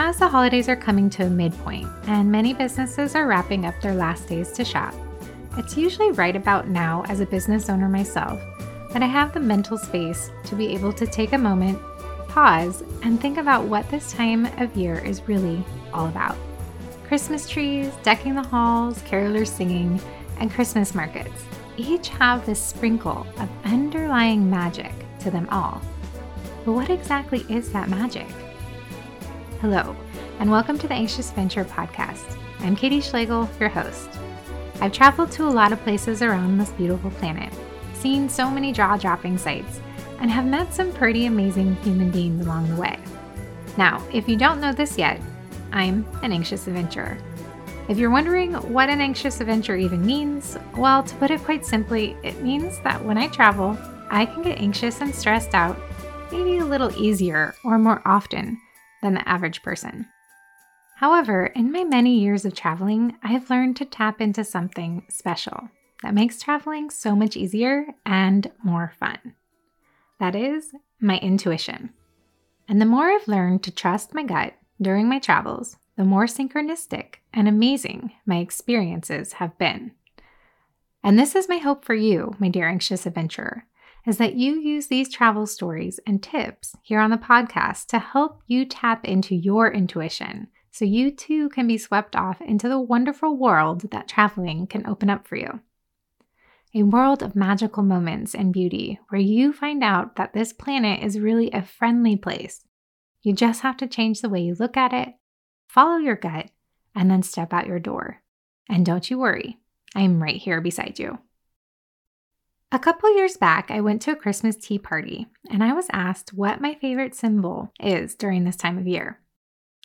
As the holidays are coming to a midpoint and many businesses are wrapping up their last days to shop, it's usually right about now, as a business owner myself, that I have the mental space to be able to take a moment, pause, and think about what this time of year is really all about. Christmas trees, decking the halls, carolers singing, and Christmas markets each have this sprinkle of underlying magic to them all. But what exactly is that magic? Hello, and welcome to the Anxious Adventurer podcast. I'm Katie Schlegel, your host. I've traveled to a lot of places around this beautiful planet, seen so many jaw dropping sights, and have met some pretty amazing human beings along the way. Now, if you don't know this yet, I'm an anxious adventurer. If you're wondering what an anxious adventure even means, well, to put it quite simply, it means that when I travel, I can get anxious and stressed out maybe a little easier or more often than the average person. However, in my many years of traveling, I have learned to tap into something special that makes traveling so much easier and more fun. That is my intuition. And the more I've learned to trust my gut during my travels, the more synchronistic and amazing my experiences have been. And this is my hope for you, my dear anxious adventurer, is that you use these travel stories and tips here on the podcast to help you tap into your intuition so you too can be swept off into the wonderful world that traveling can open up for you. A world of magical moments and beauty where you find out that this planet is really a friendly place. You just have to change the way you look at it, follow your gut, and then step out your door. And don't you worry, I'm right here beside you. A couple years back, I went to a Christmas tea party and I was asked what my favorite symbol is during this time of year.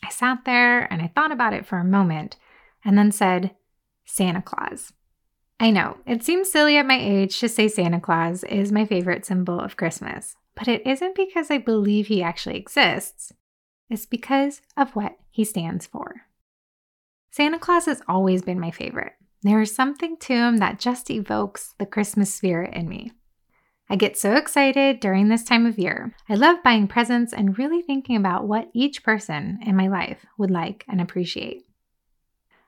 I sat there and I thought about it for a moment and then said, Santa Claus. I know, it seems silly at my age to say Santa Claus is my favorite symbol of Christmas, but it isn't because I believe he actually exists. It's because of what he stands for. Santa Claus has always been my favorite. There is something to him that just evokes the Christmas spirit in me. I get so excited during this time of year. I love buying presents and really thinking about what each person in my life would like and appreciate.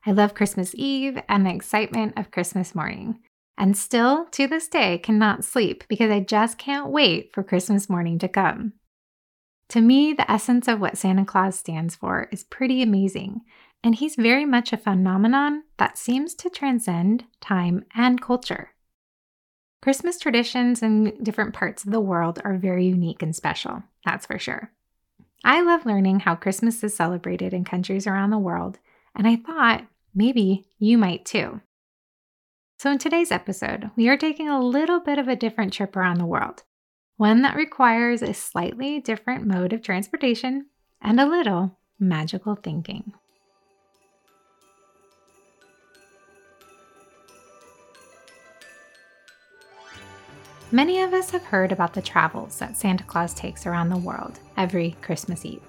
I love Christmas Eve and the excitement of Christmas morning, and still to this day cannot sleep because I just can't wait for Christmas morning to come. To me, the essence of what Santa Claus stands for is pretty amazing, and he's very much a phenomenon that seems to transcend time and culture. Christmas traditions in different parts of the world are very unique and special, that's for sure. I love learning how Christmas is celebrated in countries around the world, and I thought maybe you might too. So, in today's episode, we are taking a little bit of a different trip around the world, one that requires a slightly different mode of transportation and a little magical thinking. Many of us have heard about the travels that Santa Claus takes around the world every Christmas Eve.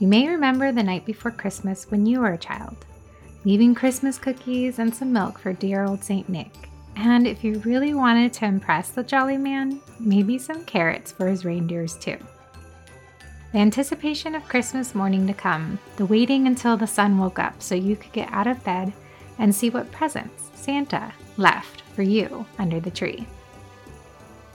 You may remember the night before Christmas when you were a child, leaving Christmas cookies and some milk for dear old St. Nick. And if you really wanted to impress the jolly man, maybe some carrots for his reindeers too. The anticipation of Christmas morning to come, the waiting until the sun woke up so you could get out of bed and see what presents Santa left for you under the tree.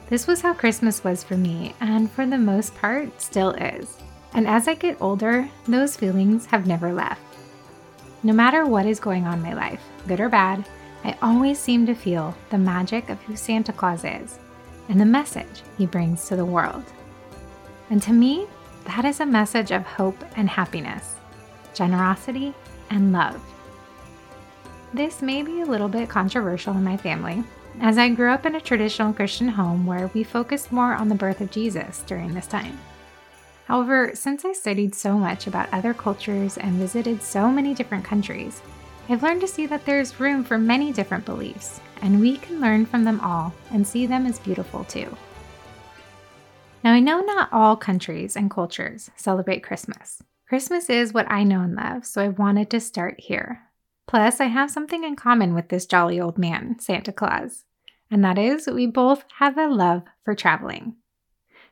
This was how Christmas was for me, and for the most part, still is. And as I get older, those feelings have never left. No matter what is going on in my life, good or bad, I always seem to feel the magic of who Santa Claus is and the message he brings to the world. And to me, that is a message of hope and happiness, generosity and love. This may be a little bit controversial in my family, as I grew up in a traditional Christian home where we focused more on the birth of Jesus during this time. However, since I studied so much about other cultures and visited so many different countries, I've learned to see that there's room for many different beliefs, and we can learn from them all and see them as beautiful too. Now, I know not all countries and cultures celebrate Christmas. Christmas is what I know and love, so I wanted to start here. Plus, I have something in common with this jolly old man, Santa Claus and that is we both have a love for traveling.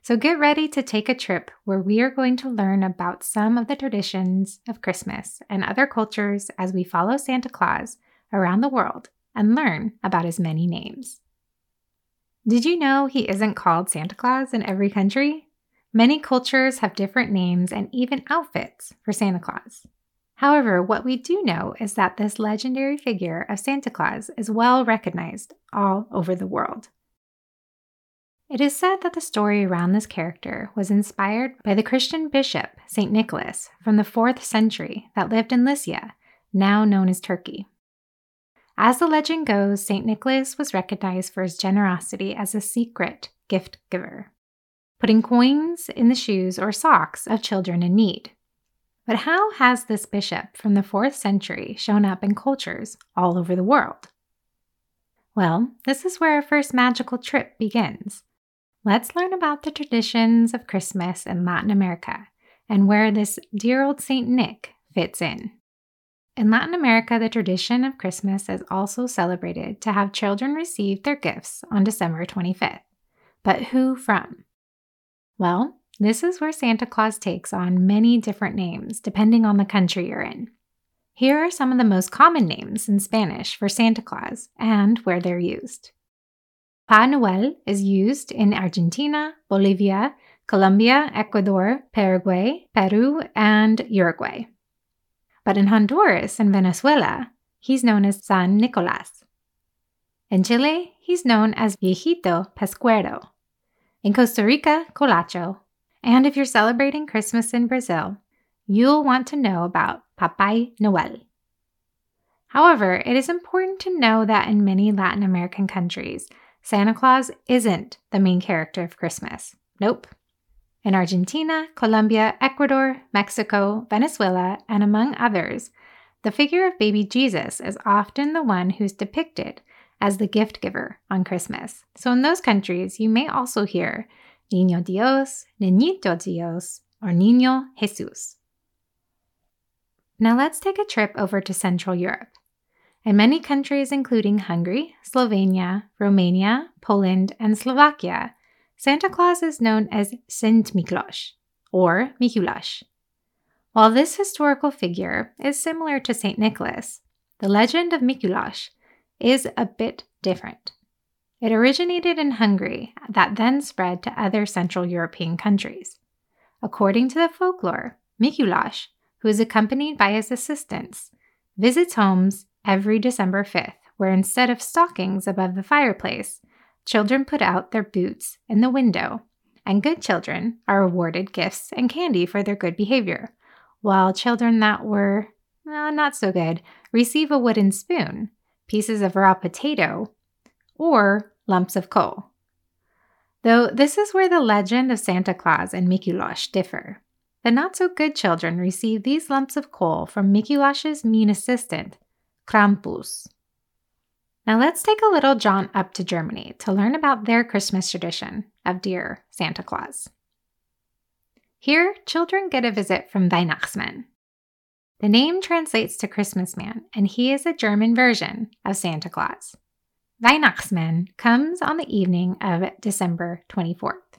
So get ready to take a trip where we are going to learn about some of the traditions of Christmas and other cultures as we follow Santa Claus around the world and learn about his many names. Did you know he isn't called Santa Claus in every country? Many cultures have different names and even outfits for Santa Claus. However, what we do know is that this legendary figure of Santa Claus is well recognized all over the world. It is said that the story around this character was inspired by the Christian bishop St. Nicholas from the 4th century that lived in Lycia, now known as Turkey. As the legend goes, St. Nicholas was recognized for his generosity as a secret gift giver, putting coins in the shoes or socks of children in need. But how has this bishop from the 4th century shown up in cultures all over the world? Well, this is where our first magical trip begins let's learn about the traditions of Christmas in Latin America and where this dear old St. Nick fits in. In Latin America, the tradition of Christmas is also celebrated to have children receive their gifts on December 25th. But who from? Well, this is where Santa Claus takes on many different names depending on the country you're in. Here are some of the most common names in Spanish for Santa Claus and where they're used. Pa Noel is used in Argentina, Bolivia, Colombia, Ecuador, Paraguay, Peru, and Uruguay. But in Honduras and Venezuela, he's known as San Nicolas. In Chile, he's known as Viejito Pascuero. In Costa Rica, Colacho. And if you're celebrating Christmas in Brazil, you'll want to know about Papai Noel. However, it is important to know that in many Latin American countries, Santa Claus isn't the main character of Christmas. Nope. In Argentina, Colombia, Ecuador, Mexico, Venezuela, and among others, the figure of baby Jesus is often the one who's depicted as the gift giver on Christmas. So in those countries, you may also hear Niño Dios, Niñito Dios, or Niño Jesús. Now let's take a trip over to Central Europe. In many countries, including Hungary, Slovenia, Romania, Poland, and Slovakia, Santa Claus is known as Szent Miklós, or Mikuláš. While this historical figure is similar to St. Nicholas, the legend of Mikuláš is a bit different. It originated in Hungary, that then spread to other Central European countries. According to the folklore, Mikuláš, who is accompanied by his assistants, visits homes every December 5th, where instead of stockings above the fireplace, children put out their boots in the window, and good children are awarded gifts and candy for their good behavior, while children that were uh, not so good receive a wooden spoon, pieces of raw potato, or lumps of coal. Though this is where the legend of Santa Claus and Mikuláš differ. The not so good children receive these lumps of coal from Mikuláš's mean assistant, Krampus. Now let's take a little jaunt up to Germany to learn about their Christmas tradition of dear Santa Claus. Here, children get a visit from Weihnachtsmann. The name translates to Christmas man, and he is a German version of Santa Claus. Weihnachtsmann comes on the evening of December 24th,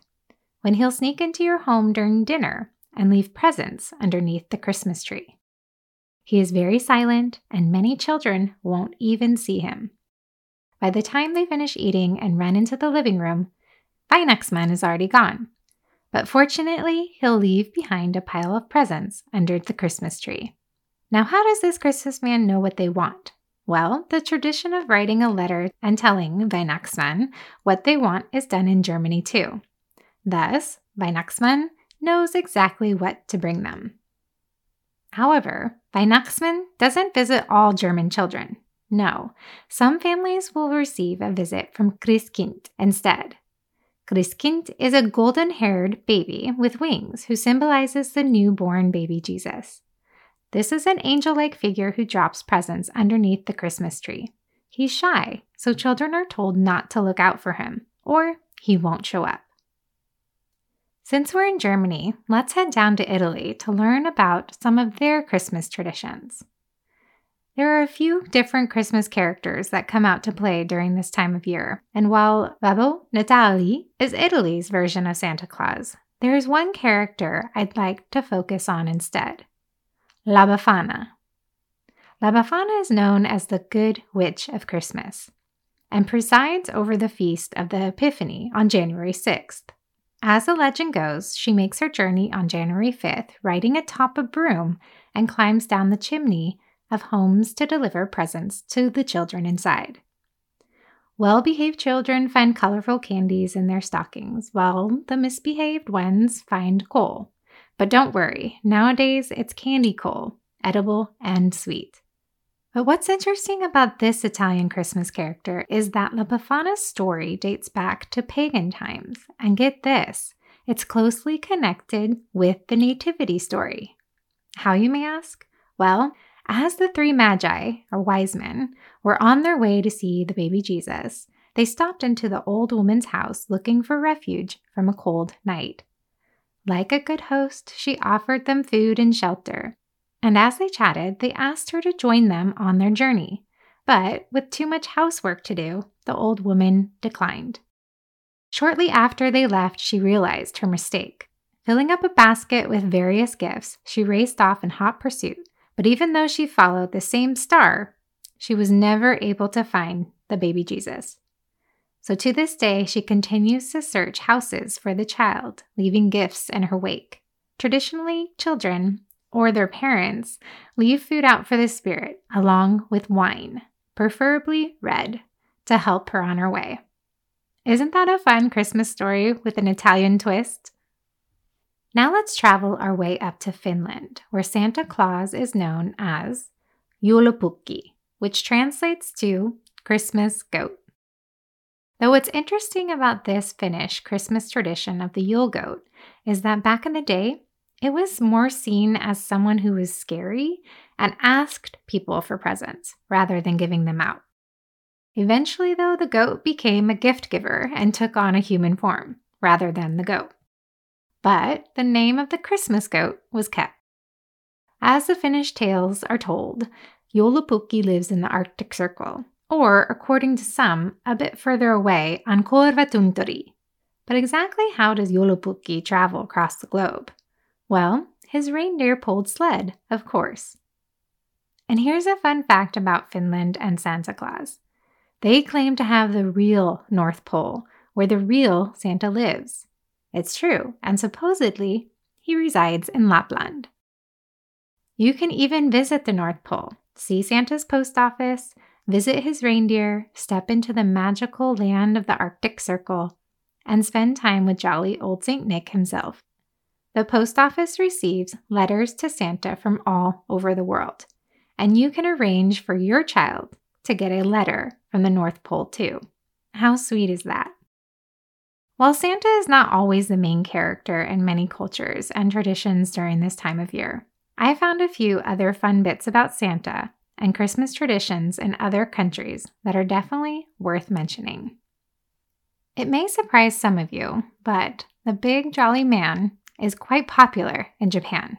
when he'll sneak into your home during dinner and leave presents underneath the Christmas tree. He is very silent, and many children won't even see him. By the time they finish eating and run into the living room, Weihnachtsmann is already gone. But fortunately, he'll leave behind a pile of presents under the Christmas tree. Now, how does this Christmas man know what they want? Well, the tradition of writing a letter and telling Weihnachtsmann what they want is done in Germany too. Thus, Weihnachtsmann knows exactly what to bring them. However, Weihnachtsmann doesn't visit all German children. No, some families will receive a visit from Christkind instead. Christkind is a golden haired baby with wings who symbolizes the newborn baby Jesus. This is an angel like figure who drops presents underneath the Christmas tree. He's shy, so children are told not to look out for him, or he won't show up. Since we're in Germany, let's head down to Italy to learn about some of their Christmas traditions. There are a few different Christmas characters that come out to play during this time of year, and while Babbo Natale is Italy's version of Santa Claus, there is one character I'd like to focus on instead La Befana. La Befana is known as the Good Witch of Christmas and presides over the feast of the Epiphany on January 6th. As the legend goes, she makes her journey on January 5th, riding atop a broom, and climbs down the chimney of homes to deliver presents to the children inside. Well behaved children find colorful candies in their stockings, while the misbehaved ones find coal. But don't worry, nowadays it's candy coal, edible and sweet. But what's interesting about this Italian Christmas character is that La Befana's story dates back to pagan times. And get this, it's closely connected with the Nativity story. How, you may ask? Well, as the three magi, or wise men, were on their way to see the baby Jesus, they stopped into the old woman's house looking for refuge from a cold night. Like a good host, she offered them food and shelter, and as they chatted, they asked her to join them on their journey. But with too much housework to do, the old woman declined. Shortly after they left, she realized her mistake. Filling up a basket with various gifts, she raced off in hot pursuit. But even though she followed the same star, she was never able to find the baby Jesus. So to this day, she continues to search houses for the child, leaving gifts in her wake. Traditionally, children or their parents leave food out for the spirit along with wine, preferably red, to help her on her way. Isn't that a fun Christmas story with an Italian twist? Now let's travel our way up to Finland, where Santa Claus is known as Joulupukki, which translates to Christmas goat. Though what's interesting about this Finnish Christmas tradition of the Yule goat is that back in the day, it was more seen as someone who was scary and asked people for presents rather than giving them out. Eventually, though, the goat became a gift giver and took on a human form rather than the goat. But the name of the Christmas goat was kept. As the Finnish tales are told, Joulupukki lives in the Arctic Circle, or, according to some, a bit further away on Korvatunturi. But exactly how does Joulupukki travel across the globe? Well, his reindeer pulled sled, of course. And here's a fun fact about Finland and Santa Claus they claim to have the real North Pole, where the real Santa lives. It's true, and supposedly, he resides in Lapland. You can even visit the North Pole, see Santa's post office, visit his reindeer, step into the magical land of the Arctic Circle, and spend time with jolly old St. Nick himself. The post office receives letters to Santa from all over the world, and you can arrange for your child to get a letter from the North Pole too. How sweet is that? While Santa is not always the main character in many cultures and traditions during this time of year, I found a few other fun bits about Santa and Christmas traditions in other countries that are definitely worth mentioning. It may surprise some of you, but the big jolly man is quite popular in Japan.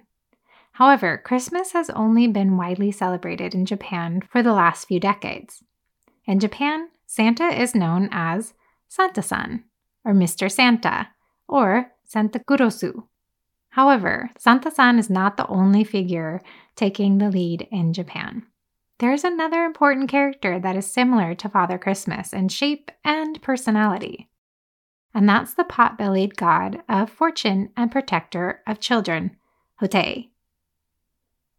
However, Christmas has only been widely celebrated in Japan for the last few decades. In Japan, Santa is known as Santa san, or Mr. Santa, or Santa Kurosu. However, Santa san is not the only figure taking the lead in Japan. There's another important character that is similar to Father Christmas in shape and personality and that's the pot bellied god of fortune and protector of children, Hotei.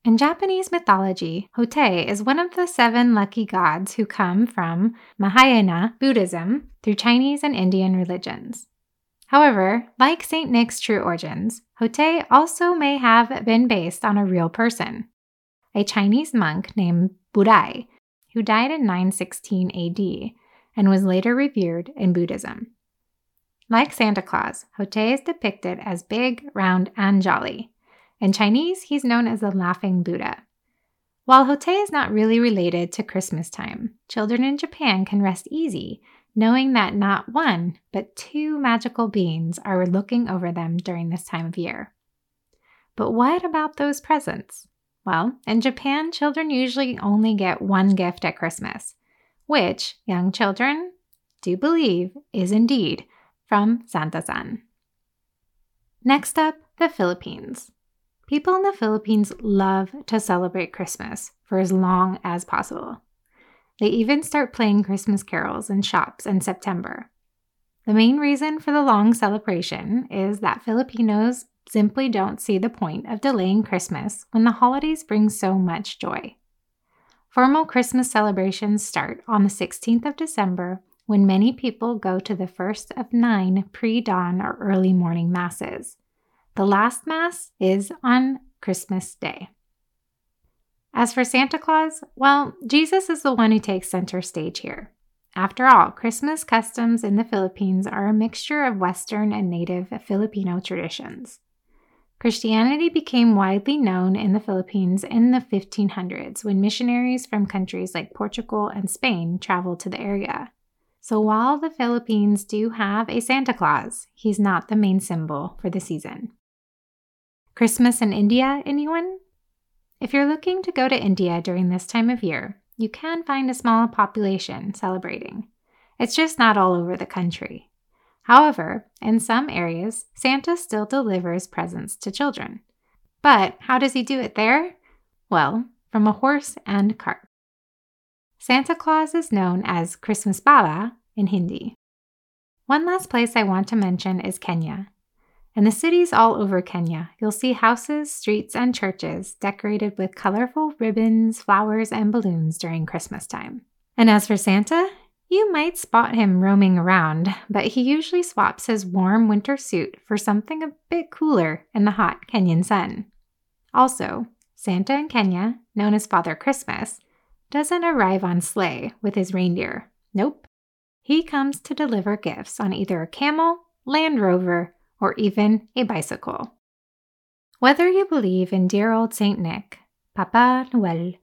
In Japanese mythology, Hotei is one of the seven lucky gods who come from Mahayana Buddhism through Chinese and Indian religions. However, like St. Nick's true origins, Hotei also may have been based on a real person, a Chinese monk named Budai, who died in 916 AD and was later revered in Buddhism. Like Santa Claus, Hotei is depicted as big, round, and jolly. In Chinese, he's known as the Laughing Buddha. While Hotei is not really related to Christmas time, children in Japan can rest easy knowing that not one, but two magical beings are looking over them during this time of year. But what about those presents? Well, in Japan, children usually only get one gift at Christmas, which young children do believe is indeed from Santa San. Next up, the Philippines. People in the Philippines love to celebrate Christmas for as long as possible. They even start playing Christmas carols in shops in September. The main reason for the long celebration is that Filipinos simply don't see the point of delaying Christmas when the holidays bring so much joy. Formal Christmas celebrations start on the 16th of December when many people go to the first of nine pre dawn or early morning masses. The last Mass is on Christmas Day. As for Santa Claus, well, Jesus is the one who takes center stage here. After all, Christmas customs in the Philippines are a mixture of Western and native Filipino traditions. Christianity became widely known in the Philippines in the 1500s when missionaries from countries like Portugal and Spain traveled to the area. So while the Philippines do have a Santa Claus, he's not the main symbol for the season. Christmas in India, anyone? If you're looking to go to India during this time of year, you can find a small population celebrating. It's just not all over the country. However, in some areas, Santa still delivers presents to children. But how does he do it there? Well, from a horse and cart. Santa Claus is known as Christmas Baba in Hindi. One last place I want to mention is Kenya. In the cities all over Kenya, you'll see houses, streets, and churches decorated with colorful ribbons, flowers, and balloons during Christmas time. And as for Santa, you might spot him roaming around, but he usually swaps his warm winter suit for something a bit cooler in the hot Kenyan sun. Also, Santa in Kenya, known as Father Christmas, doesn't arrive on sleigh with his reindeer. Nope. He comes to deliver gifts on either a camel, Land Rover, or even a bicycle. Whether you believe in dear old Saint Nick, Papa Noel,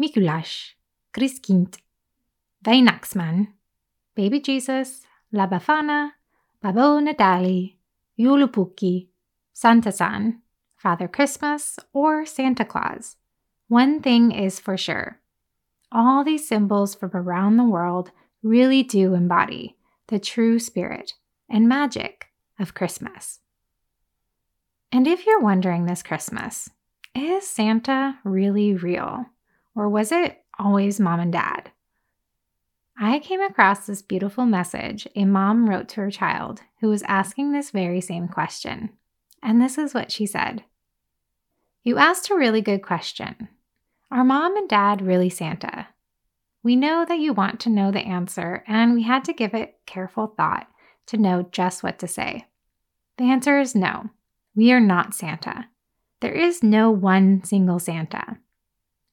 Mikuláš, Christkind, Weihnachtsmann, Baby Jesus, La Befana, Babbo Natale, Joulupukki, Santa San, Father Christmas, or Santa Claus, one thing is for sure. All these symbols from around the world really do embody the true spirit and magic of Christmas. And if you're wondering this Christmas, is Santa really real? Or was it always mom and dad? I came across this beautiful message a mom wrote to her child who was asking this very same question. And this is what she said You asked a really good question. Are mom and dad really Santa? We know that you want to know the answer, and we had to give it careful thought to know just what to say. The answer is no. We are not Santa. There is no one single Santa.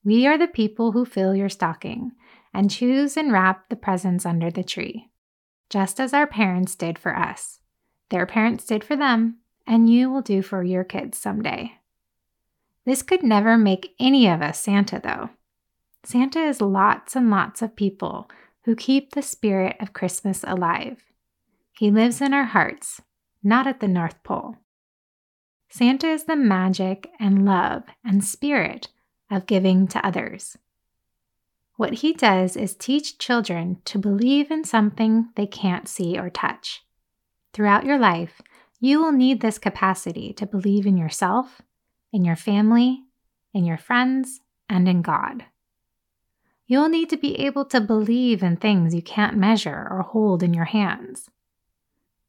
We are the people who fill your stocking and choose and wrap the presents under the tree, just as our parents did for us. Their parents did for them, and you will do for your kids someday. This could never make any of us Santa, though. Santa is lots and lots of people who keep the spirit of Christmas alive. He lives in our hearts not at the North Pole. Santa is the magic and love and spirit of giving to others. What he does is teach children to believe in something they can't see or touch. Throughout your life, you will need this capacity to believe in yourself, in your family, in your friends, and in God. You'll need to be able to believe in things you can't measure or hold in your hands.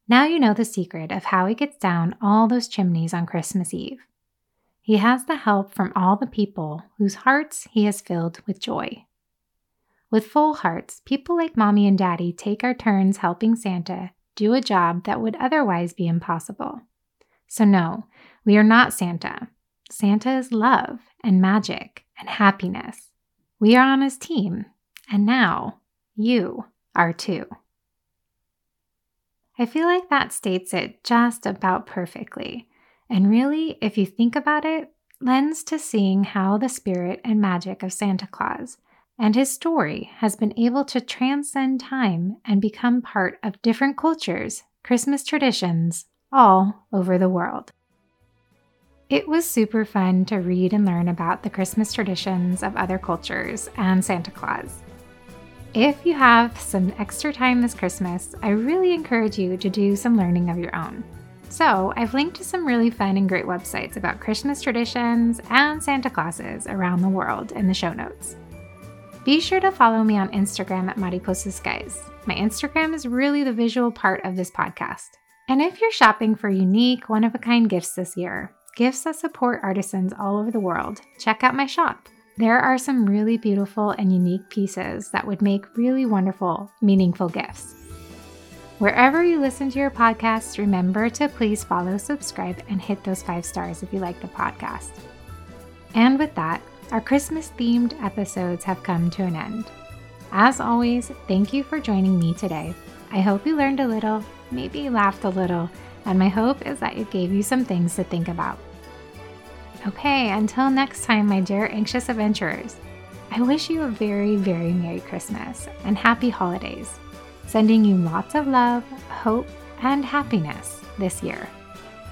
Now you know the secret of how he gets down all those chimneys on Christmas Eve. He has the help from all the people whose hearts he has filled with joy. With full hearts, people like mommy and daddy take our turns helping Santa do a job that would otherwise be impossible. So, no, we are not Santa. Santa is love and magic and happiness. We are on his team, and now you are too. I feel like that states it just about perfectly. And really, if you think about it, lends to seeing how the spirit and magic of Santa Claus and his story has been able to transcend time and become part of different cultures, Christmas traditions, all over the world. It was super fun to read and learn about the Christmas traditions of other cultures and Santa Claus. If you have some extra time this Christmas, I really encourage you to do some learning of your own. So, I've linked to some really fun and great websites about Christmas traditions and Santa Clauses around the world in the show notes. Be sure to follow me on Instagram at Mariposa Skies. My Instagram is really the visual part of this podcast. And if you're shopping for unique, one of a kind gifts this year, gifts that support artisans all over the world, check out my shop. There are some really beautiful and unique pieces that would make really wonderful, meaningful gifts. Wherever you listen to your podcasts, remember to please follow, subscribe, and hit those five stars if you like the podcast. And with that, our Christmas themed episodes have come to an end. As always, thank you for joining me today. I hope you learned a little, maybe laughed a little, and my hope is that it gave you some things to think about. Okay, until next time, my dear anxious adventurers, I wish you a very, very Merry Christmas and Happy Holidays sending you lots of love, hope, and happiness this year.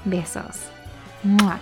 Besos. Mwah.